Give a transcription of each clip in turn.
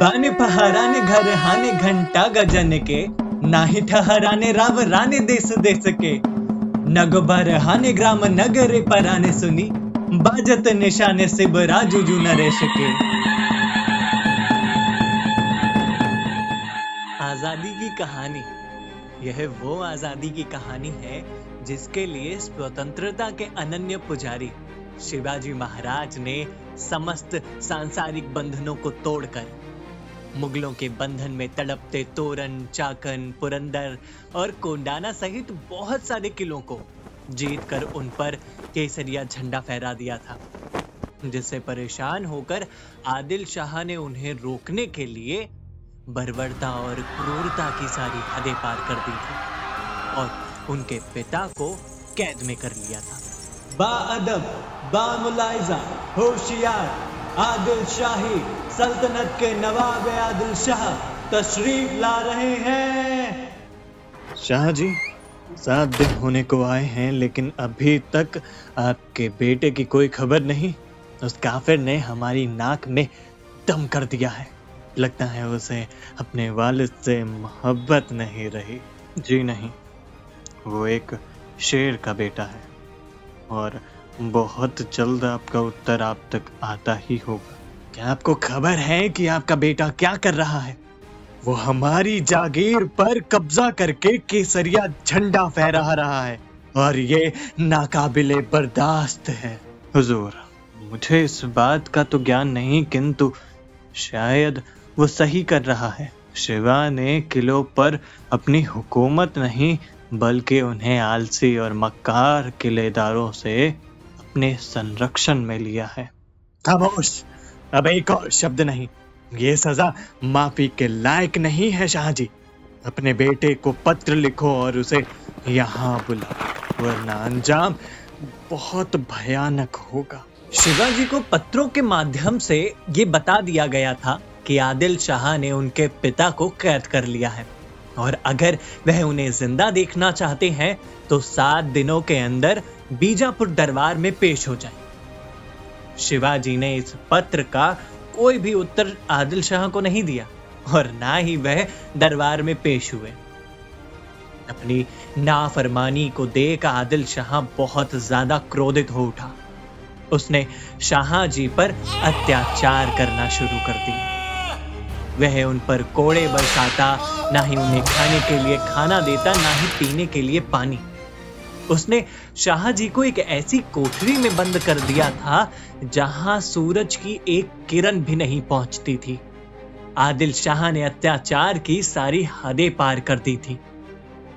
बाने पहाराने घर, हाने घंटा गजन के। नाही ठहराने राव, राने देश देश के। नग हाने ग्राम, नगरे पराने सुनी। बाजत, निशाने से जुजू नरेश के। आज़ादी की कहानी। यह वो आज़ादी की कहानी है, जिसके लिए स्वतंत्रता के अनन्य पुजारी शिवाजी महाराज ने समस्त सांसारिक बंधनों को तोड़कर मुगलों के बंधन में तड़पते तोरन, चाकन, पुरंदर और कोंडाना सहित बहुत सारे किलों को जीत कर उन पर केसरिया झंडा फहरा दिया था, जिससे परेशान होकर आदिल शाह ने उन्हें रोकने के लिए बर्बरता और क्रूरता की सारी हदें पार कर दी थी और उनके पिता को कैद में कर लिया था। बाअदब बामुलाइजा होशियार, आदिल शाही सल्तनत के नवाब आदिल शाह तशरीफ़ ला रहे हैं। शाह जी सात दिन होने को आए हैं, लेकिन अभी तक आपके बेटे की कोई खबर नहीं। उस काफिर ने हमारी नाक में दम कर दिया है। लगता है उसे अपने वालिद से मोहब्बत नहीं रही। जी नहीं, वो एक शेर का बेटा है। और बहुत जल्द आपका उत्तर आप तक आता ही होगा। क्या आपको खबर है कि आपका बेटा क्या कर रहा है? वो हमारी जागीर पर कब्जा करके केसरिया झंडा फहरा रहा है और ये नाकाबिले बर्दाश्त है। हुजूर, मुझे इस बात का तो ज्ञान नहीं, किंतु शायद वो सही कर रहा है। शिवा ने किलो पर अपनी हुकूमत नहीं, बल्कि उन्हें आलसी और मक्कार किलेदारों से अपने संरक्षण में लिया है। खामोश अब एक और शब्द नहीं। ये सजा माफ़ी के लायक नहीं है, शाहजी। अपने बेटे को पत्र लिखो और उसे यहाँ बुलाओ, वरना अंजाम बहुत भयानक होगा। शिवाजी को पत्रों के माध्यम से ये बता दिया गया था कि आदिल शाह ने उनके पिता को कैद कर लिया है। और अगर वह उन्हें ज़िंदा देखना चाहते हैं तो सात दिनों के अंदर बीजापुर दरबार में पेश हो जाए। शिवाजी ने इस पत्र का कोई भी उत्तर आदिल शाह को नहीं दिया, और ना ही वह दरबार में पेश हुए। अपनी नाफरमानी को देख आदिल शाह बहुत ज़्यादा क्रोधित हो उठा। उसने शाहजी पर अत्याचार करना शुरू कर दिया। वह उन पर कोड़े बरसाता, ना ही उन्हें खाने के लिए खाना देता, ना ही पीने के लिए पानी। उसने शाह जी को एक ऐसी कोठरी में बंद कर दिया था, जहाँ सूरज की एक किरण भी नहीं पहुँचती थी। आदिल शाह ने अत्याचार की सारी हदें पार कर दी थी।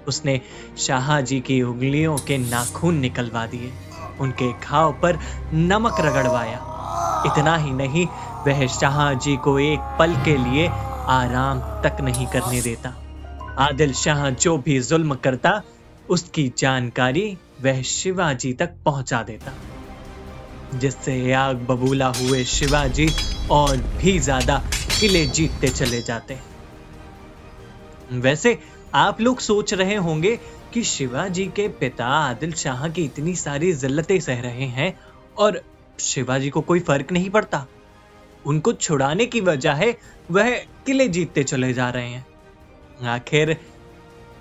उसने शाह जी की उंगलियों के नाखून निकलवा दिए। उनके घाव पर नमक रगड़वाया। इतना ही नहीं, वह शाह जी को एक पल के लिए आराम तक नहीं करने देता। आदिल शाह जो भी जुल्म करता उसकी जानकारी वह शिवाजी तक पहुँचा देता। जिससे आग बबूला हुए शिवाजी और भी ज़्यादा किले जीतते चले जाते वैसे आप लोग सोच रहे होंगे कि शिवाजी के पिता आदिल शाह की इतनी सारी जिल्लतें सह रहे हैं और शिवाजी को कोई फ़र्क नहीं पड़ता। उनको छुड़ाने की वजह है वह किले जीतते चले जा रहे हैं। आखिर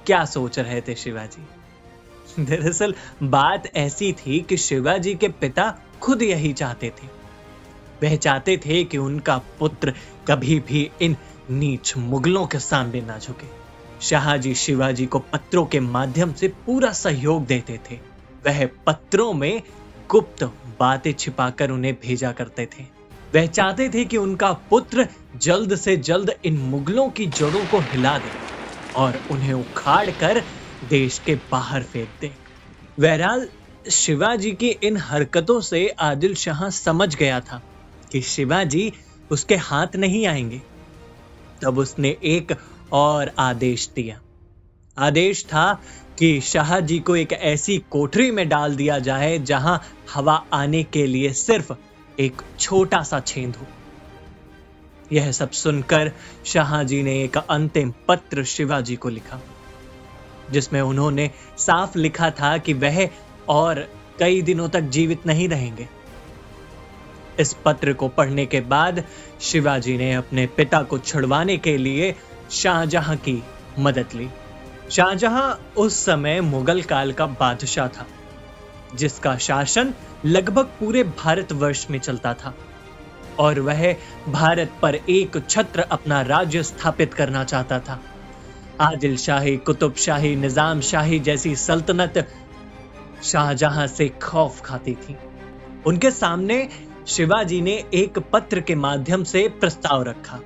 क्या सोच रहे थे शिवाजी? दरअसल बात ऐसी थी कि शिवाजी के पिता खुद यही चाहते थे। वह चाहते थे कि उनका पुत्र कभी भी इन नीच मुगलों के सामने ना झुके। शाहजी शिवाजी को पत्रों के माध्यम से पूरा सहयोग देते थे। वह पत्रों में गुप्त बातें छिपाकर उन्हें भेजा करते थे। वह चाहते थे कि उनका पुत्र जल्द से जल्द इन मुगलों की जड़ों को हिला दे। और उन्हें उखाड़ कर देश के बाहर फेंक दे। बहरहाल, शिवाजी की इन हरकतों से आदिल शाह समझ गया था कि शिवाजी उसके हाथ नहीं आएँगे। तब उसने एक और आदेश दिया। आदेश था कि शाहजी को एक ऐसी कोठरी में डाल दिया जाए जहाँ हवा आने के लिए सिर्फ़ एक छोटा सा छेद हो। यह सब सुनकर शाहजी ने एक अंतिम पत्र शिवाजी को लिखा, जिसमें उन्होंने साफ़ लिखा था कि वह और कई दिनों तक जीवित नहीं रहेंगे। इस पत्र को पढ़ने के बाद शिवाजी ने अपने पिता को छुड़वाने के लिए शाहजहां की मदद ली। शाहजहां उस समय मुगल काल का बादशाह था, जिसका शासन लगभग पूरे भारतवर्ष में चलता था। और वह भारत पर एक छत्र अपना राज्य स्थापित करना चाहता था। आदिल शाही, कुतुब शाही, निज़ाम शाही जैसी सल्तनत शाहजहां से खौफ खाती थी। उनके सामने शिवाजी ने एक पत्र के माध्यम से प्रस्ताव रखा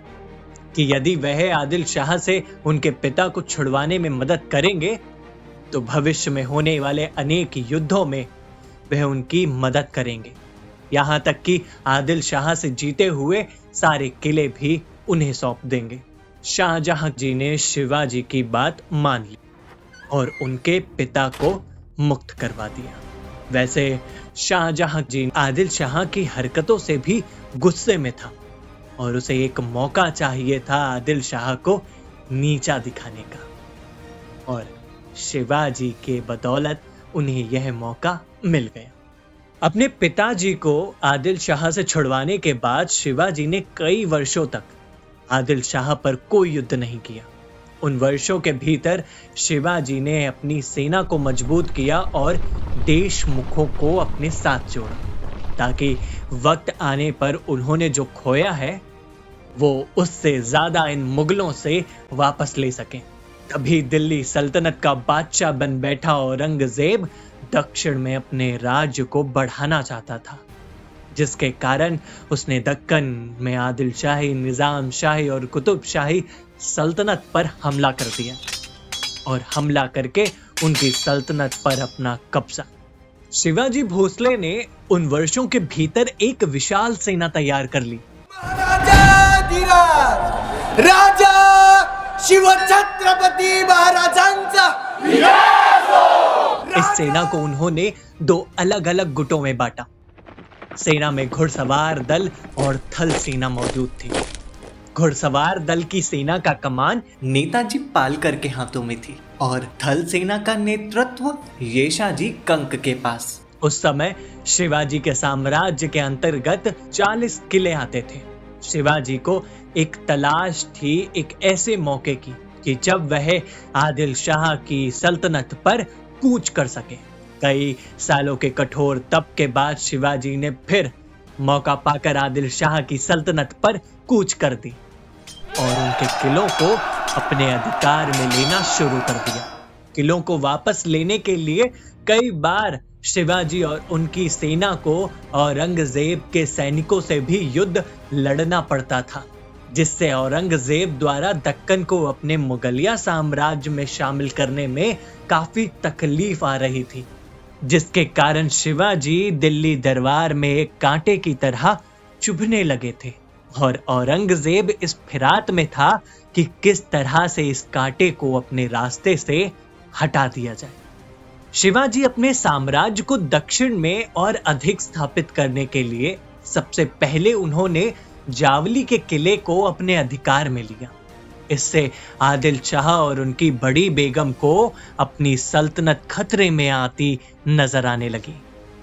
कि यदि वह आदिल शाह से उनके पिता को छुड़वाने में मदद करेंगे तो भविष्य में होने वाले अनेक युद्धों में वह उनकी मदद करेंगे। यहाँ तक कि आदिल शाह से जीते हुए सारे किले भी उन्हें सौंप देंगे। शाहजहां जी ने शिवाजी की बात मान ली और उनके पिता को मुक्त करवा दिया। वैसे शाहजहां जी आदिल शाह की हरकतों से भी गुस्से में था और उसे एक मौका चाहिए था आदिल शाह को नीचा दिखाने का। और शिवाजी के बदौलत उन्हें यह मौका मिल गया। अपने पिताजी को आदिल शाह से छुड़वाने के बाद शिवाजी ने कई वर्षों तक आदिल शाह पर कोई युद्ध नहीं किया। उन वर्षों के भीतर शिवाजी ने अपनी सेना को मज़बूत किया और देशमुखों को अपने साथ जोड़ा, ताकि वक्त आने पर उन्होंने जो खोया है, वो उससे ज़्यादा इन मुगलों से वापस ले सकें। तभी दिल्ली सल्तनत का बादशाह बन बैठा औरंगज़ेब दक्षिण में अपने राज्य को बढ़ाना चाहता था जिसके कारण उसने दक्कन में आदिल शाही निज़ाम शाही और कुतुब शाही सल्तनत पर हमला कर दिया और हमला करके उनकी सल्तनत पर अपना कब्जा। शिवाजी भोसले ने उन वर्षों के भीतर एक विशाल सेना तैयार कर ली। राजा शिव छत्रपती महाराजांचा इस सेना को उन्होंने दो अलग अलग गुटों में बांटा। सेना में घुड़सवार दल और थल सेना मौजूद थी। घुड़सवार दल की सेना का कमान नेताजी पालकर के हाथों में थी और थल सेना का नेतृत्व येशाजी कंक के पास। उस समय शिवाजी के साम्राज्य के अंतर्गत 40 किले आते थे। शिवाजी को एक तलाश थी एक ऐसे मौके की कि जब वह आदिल शाह की सल्तनत पर कूच कर सके। कई सालों के कठोर तप के बाद शिवाजी ने फिर मौका पाकर आदिल शाह की सल्तनत पर कूच कर दी और उनके किलों को अपने अधिकार में लेना शुरू कर दिया। किलों को वापस लेने के लिए कई बार शिवाजी और उनकी सेना को औरंगज़ेब के सैनिकों से भी युद्ध लड़ना पड़ता था। जिससे औरंगज़ेब द्वारा दक्कन को अपने मुगलिया साम्राज्य में शामिल करने में काफ़ी तकलीफ़ आ रही थी, जिसके कारण शिवाजी दिल्ली दरबार में एक कांटे की तरह चुभने लगे थे और औरंगज़ेब इस फिरात में था कि किस तरह से इस कांटे को अपने रास्ते से हटा दिया जाए। शिवाजी अपने साम्राज्य को दक्षिण में और अधिक स्थापित करने के लिए सबसे पहले उन्होंने जावली के किले को अपने अधिकार में लिया। इससे आदिल शाह और उनकी बड़ी बेगम को अपनी सल्तनत खतरे में आती नज़र आने लगी,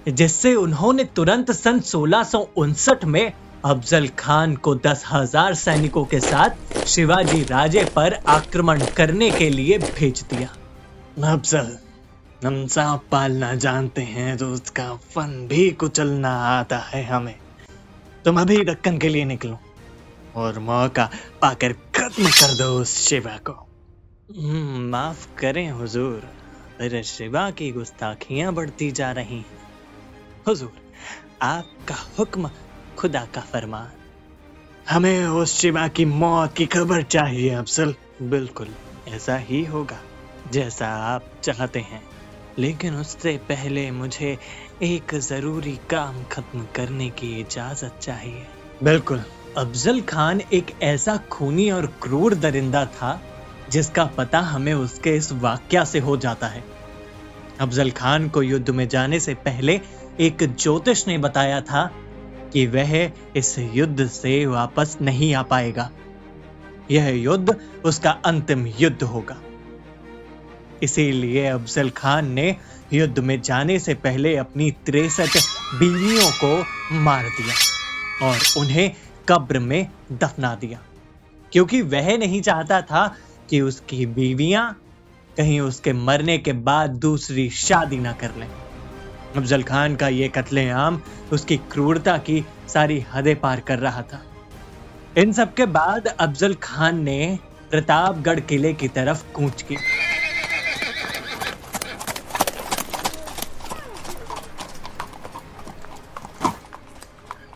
जिससे उन्होंने तुरंत सन सोलह में अफजल खान को दस हज़ार सैनिकों के साथ शिवाजी राजे पर आक्रमण करने के लिए भेज दिया। अफजल, हम सांप पालना जानते हैं तो उसका फन भी कुचलना आता है हमें। तुम अभी दक्कन के लिए निकलो। और मौका पाकर खत्म कर दो उस शिवा को। हम्म, माफ़ करें हुजूर। अरे शिवा की गुस्ताखियाँ बढ़ती जा रही हैं। हुजूर आपका हुक्म खुदा का फरमान। हमें उस शिवा की मौत की खबर चाहिए अफसल बिल्कुल ऐसा ही होगा जैसा आप चाहते हैं। लेकिन उससे पहले मुझे एक ज़रूरी काम खत्म करने की इजाज़त चाहिए। बिल्कुल। अफजल खान एक ऐसा खूनी और क्रूर दरिंदा था जिसका पता हमें उसके इस वाक्या से हो जाता है। अफजल खान को युद्ध में जाने से पहले एक ज्योतिष ने बताया था कि वह इस युद्ध से वापस नहीं आ पाएगा। यह युद्ध उसका अंतिम युद्ध होगा। इसीलिए अफजल खान ने युद्ध में जाने से पहले अपनी तिरसठ बीवियों को मार दिया और उन्हें कब्र में दफना दिया। क्योंकि वह नहीं चाहता था कि उसकी बीवियाँ कहीं उसके मरने के बाद दूसरी शादी ना कर लें। अफजल खान का ये कत्लेआम उसकी क्रूरता की सारी हदें पार कर रहा था। इन सब के बाद अफजल खान ने प्रतापगढ़ किले की तरफ़ कूच की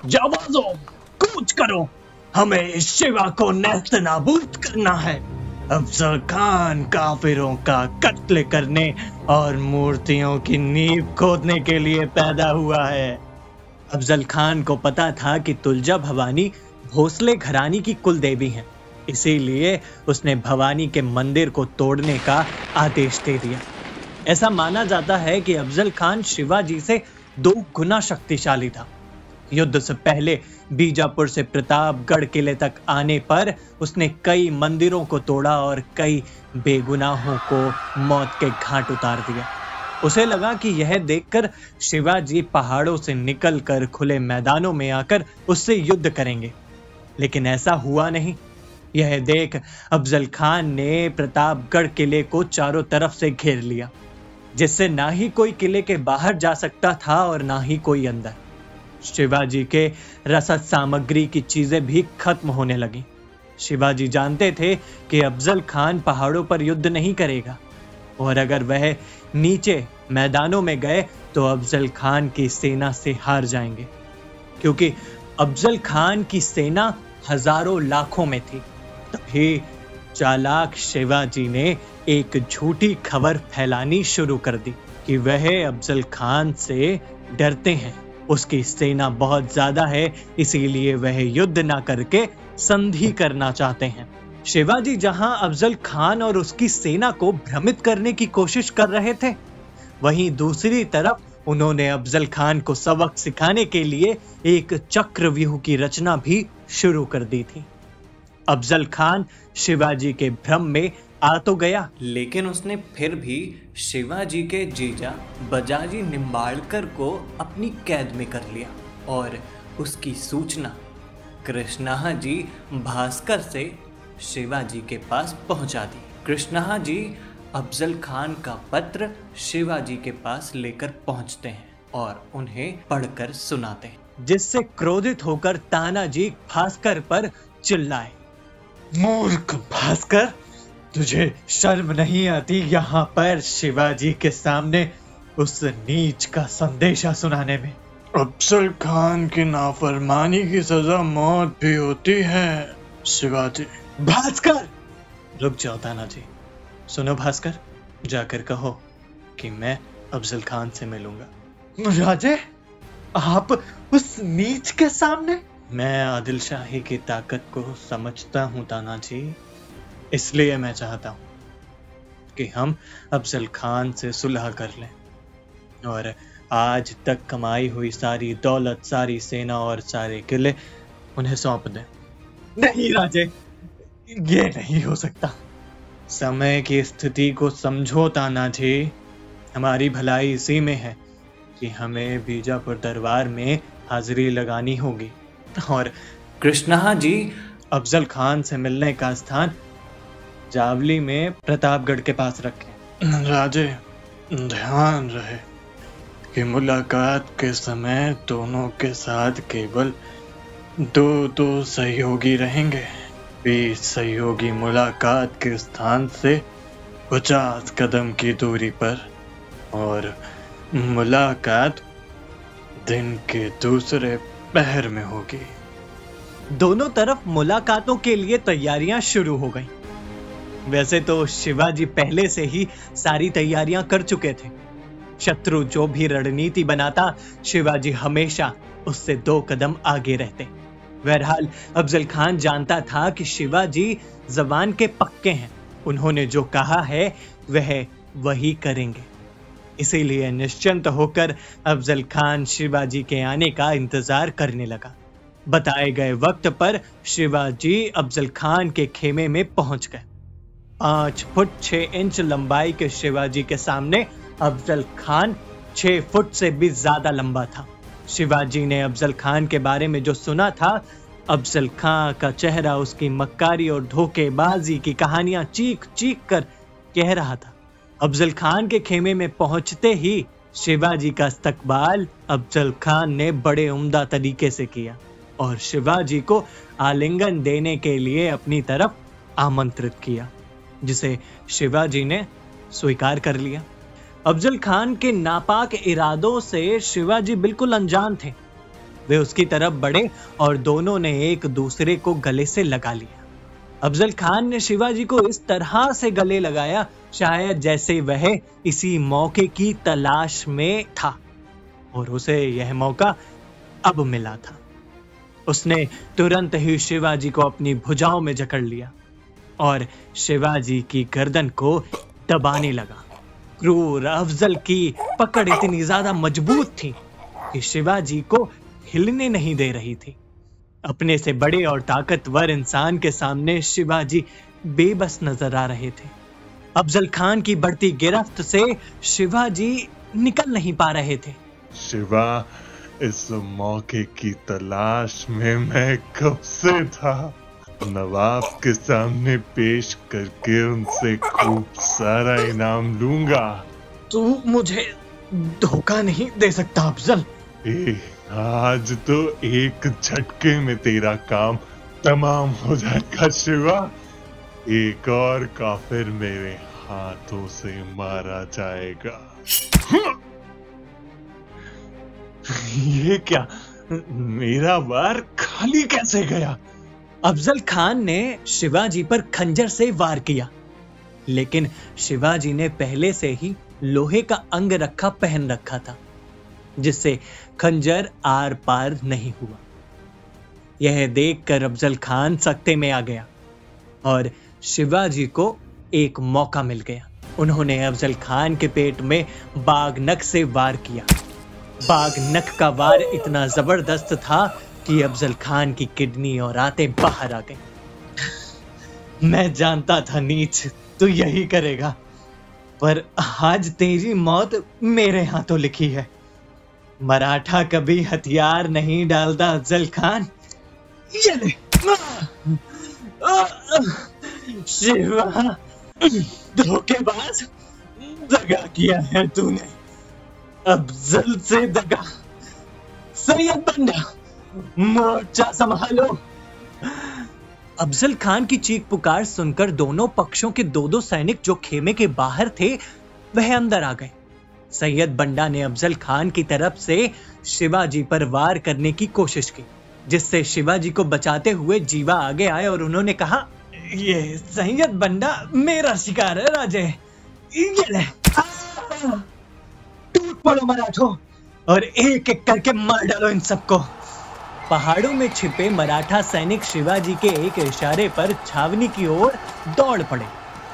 जावाजो कूच करो हमें इस शिवा को नस्त नाबूद करना है। अफजल खान काफिरों का कत्ल करने और मूर्तियों की नींव खोदने के लिए पैदा हुआ है। अफजल खान को पता था कि तुलजा भवानी भोसले घरानी की कुल देवी हैं। इसीलिए उसने भवानी के मंदिर को तोड़ने का आदेश दे दिया। ऐसा माना जाता है कि अफजल खान शिवाजी से दो गुना शक्तिशाली था। युद्ध से पहले बीजापुर से प्रतापगढ़ किले तक आने पर उसने कई मंदिरों को तोड़ा और कई बेगुनाहों को मौत के घाट उतार दिया। उसे लगा कि यह देखकर शिवाजी पहाड़ों से निकलकर खुले मैदानों में आकर उससे युद्ध करेंगे। लेकिन ऐसा हुआ नहीं। यह देख अफजल खान ने प्रतापगढ़ किले को चारों तरफ़ से घेर लिया, जिससे ना ही कोई किले के बाहर जा सकता था और ना ही कोई अंदर। शिवाजी के रसद सामग्री की चीज़ें भी खत्म होने लगी। शिवाजी जानते थे कि अफजल खान पहाड़ों पर युद्ध नहीं करेगा, और अगर वह नीचे मैदानों में गए तो अफजल खान की सेना से हार जाएँगे। क्योंकि अफजल खान की सेना हज़ारों लाखों में थी, तभी चालाक शिवाजी ने एक झूठी खबर फैलानी शुरू कर दी कि वह अफजल खान से डरते हैं। उसकी सेना बहुत ज़्यादा है, इसीलिए वह युद्ध ना करके संधि करना चाहते हैं। शिवाजी जहाँ अफजल खान और उसकी सेना को भ्रमित करने की कोशिश कर रहे थे, वहीं दूसरी तरफ़ उन्होंने अफजल खान को सबक सिखाने के लिए एक चक्र व्यूह की रचना भी शुरू कर दी थी। अफजल खान शिवाजी के भ्रम में आ तो गया। लेकिन उसने फिर भी शिवाजी के जीजा बजाजी निम्बाड़कर को अपनी कैद में कर लिया और उसकी सूचना कृष्णा जी भास्कर से शिवाजी के पास पहुँचा दी। कृष्णा जी अफजल खान का पत्र शिवाजी के पास लेकर पहुँचते हैं और उन्हें पढ़कर सुनाते हैं। जिससे क्रोधित होकर तानाजी भास्कर पर चिल्लाए। मूर्ख भास्कर! तुझे शर्म नहीं आती यहाँ पर शिवाजी के सामने उस नीच का संदेशा सुनाने में? अफजल खान की नाफरमानी की सजा मौत भी होती है शिवाजी। भास्कर! रुक जाओ तानाजी। सुनो भास्कर जाकर कहो कि मैं अफजल खान से मिलूँगा। राजे आप उस नीच के सामने? मैं आदिल शाही की ताकत को समझता हूँ तानाजी। इसलिए मैं चाहता हूँ कि हम अफजल खान से सुलह कर लें और आज तक कमाई हुई सारी दौलत सारी सेना और सारे किले उन्हें सौंप दें। नहीं राजे ये नहीं हो सकता। समय की स्थिति को समझो ताना जी। हमारी भलाई इसी में है कि हमें बीजापुर दरबार में हाजिरी लगानी होगी। और कृष्णा जी अफजल खान से मिलने का स्थान जावली में प्रतापगढ़ के पास रखें। राजे ध्यान रहे कि मुलाकात के समय दोनों के साथ केवल दो दो सहयोगी रहेंगे। बीस सहयोगी मुलाकात के स्थान से पचास कदम की दूरी पर और मुलाकात दिन के दूसरे पहर में होगी। दोनों तरफ़ मुलाकातों के लिए तैयारियाँ शुरू हो गई। वैसे तो शिवाजी पहले से ही सारी तैयारियाँ कर चुके थे। शत्रु जो भी रणनीति बनाता, शिवाजी हमेशा उससे दो कदम आगे रहते। बहरहाल, अफजल खान जानता था कि शिवाजी जबान के पक्के हैं। उन्होंने जो कहा है, वह वही करेंगे। इसीलिए निश्चिंत होकर अफजल खान शिवाजी के आने का इंतज़ार करने लगा। बताए गए वक्त पर शिवाजी अफजल खान के खेमे में पहुँच गए। पाँच फुट छह इंच लंबाई के शिवाजी के सामने अफजल खान छह फुट से भी ज़्यादा लंबा था। शिवाजी ने अफजल खान के बारे में जो सुना था, अफजल खान का चेहरा, उसकी मक्कारी और धोखेबाजी की कहानियाँ चीख चीख कर कह रहा था। अफजल खान के खेमे में पहुँचते ही शिवाजी का इस्तकबाल अफजल खान ने बड़े उम्दा तरीके से किया और शिवाजी को आलिंगन देने के लिए अपनी तरफ़ आमंत्रित किया। जिसे शिवाजी ने स्वीकार कर लिया। अफजल खान के नापाक इरादों से शिवाजी बिल्कुल अनजान थे। वे उसकी तरफ़ बढ़े और दोनों ने एक दूसरे को गले से लगा लिया। अफजल खान ने शिवाजी को इस तरह से गले लगाया, शायद जैसे वह इसी मौके की तलाश में था और उसे यह मौका अब मिला था। उसने तुरंत ही शिवाजी को अपनी भुजाओं में जकड़ लिया। और शिवाजी की गर्दन को दबाने लगा। क्रूर अफजल की पकड़ इतनी ज़्यादा मज़बूत थी कि शिवाजी को हिलने नहीं दे रही थी। अपने से बड़े और ताकतवर इंसान के सामने शिवाजी बेबस नज़र आ रहे थे। अफजल खान की बढ़ती गिरफ्त से शिवाजी निकल नहीं पा रहे थे। शिवा, इस मौके की तलाश में मैं कब से था? नवाब के सामने पेश करके उनसे खूब सारा इनाम लूँगा। तू मुझे धोखा नहीं दे सकता अफजल। ए, आज तो एक झटके में तेरा काम तमाम हो जाएगा शिवा। एक और काफिर मेरे हाथों से मारा जाएगा। ये क्या मेरा बार खाली कैसे गया? अफजल खान ने शिवाजी पर खंजर से वार किया। लेकिन शिवाजी ने पहले से ही लोहे का अंग रखा, पहन रखा था, जिससे खंजर आर पार नहीं हुआ। यह देखकर अफजल खान सख्ते में आ गया और शिवाजी को एक मौका मिल गया। उन्होंने अफजल खान के पेट में बाघ नक से वार किया। बाघ नक का वार इतना ज़बरदस्त था कि अफजल खान की किडनी और आते बाहर आ गई। मैं जानता था नीच, तू यही करेगा। पर आज तेरी मौत मेरे हाथों लिखी है। मराठा कभी हथियार नहीं डालता अफजल खान। ये ले। शिवा, धोखेबाज, दगा किया है तूने। अफजल से दगा। सैयद बंदा मोर्चा संभालो अफजल खान की चीख पुकार सुनकर दोनों पक्षों के दो दो सैनिक जो खेमे के बाहर थे, वह अंदर आ गए। सैयद बंडा ने अफजल खान की तरफ़ से शिवाजी पर वार करने की कोशिश की, जिससे शिवाजी को बचाते हुए जीवा आगे आए और उन्होंने कहा, ये सैयद बंडा मेरा शिकार है, राजे। टूट पड़ो मराठो और एक एक करके मार डालो इन सबको। पहाड़ों में छिपे मराठा सैनिक शिवाजी के एक इशारे पर छावनी की ओर दौड़ पड़े।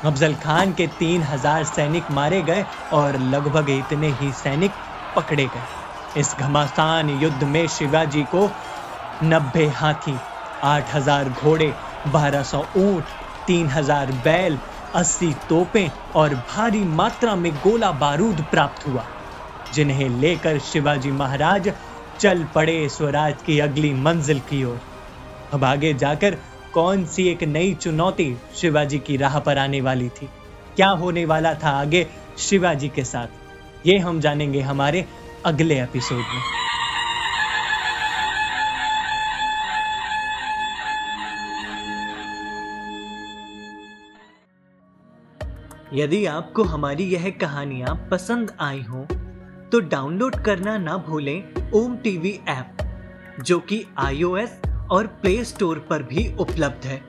अफजल खान के तीन हज़ार सैनिक मारे गए और लगभग इतने ही सैनिक पकड़े गए। इस घमासान युद्ध में शिवाजी को नब्बे हाथी, आठ हज़ार घोड़े, बारह सौ ऊँट, तीन हज़ार बैल, अस्सी तोपें और भारी मात्रा में गोला बारूद प्राप्त हुआ, जिन्हें लेकर शिवाजी महाराज चल पड़े स्वराज की अगली मंजिल की ओर। अब आगे जाकर कौन सी एक नई चुनौती शिवाजी की राह पर आने वाली थी? क्या होने वाला था आगे शिवाजी के साथ? ये हम जानेंगे हमारे अगले एपिसोड में। यदि आपको हमारी यह कहानियाँ पसंद आई हो तो डाउनलोड करना ना भूलें ओम टीवी ऐप, जो कि आईओएस और प्ले स्टोर पर भी उपलब्ध है।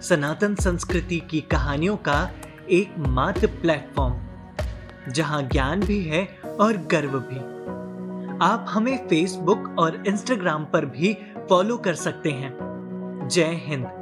सनातन संस्कृति की कहानियों का एक मात्र प्लेटफॉर्म, जहाँ ज्ञान भी है और गर्व भी। आप हमें फेसबुक और इंस्टाग्राम पर भी फॉलो कर सकते हैं। जय हिंद।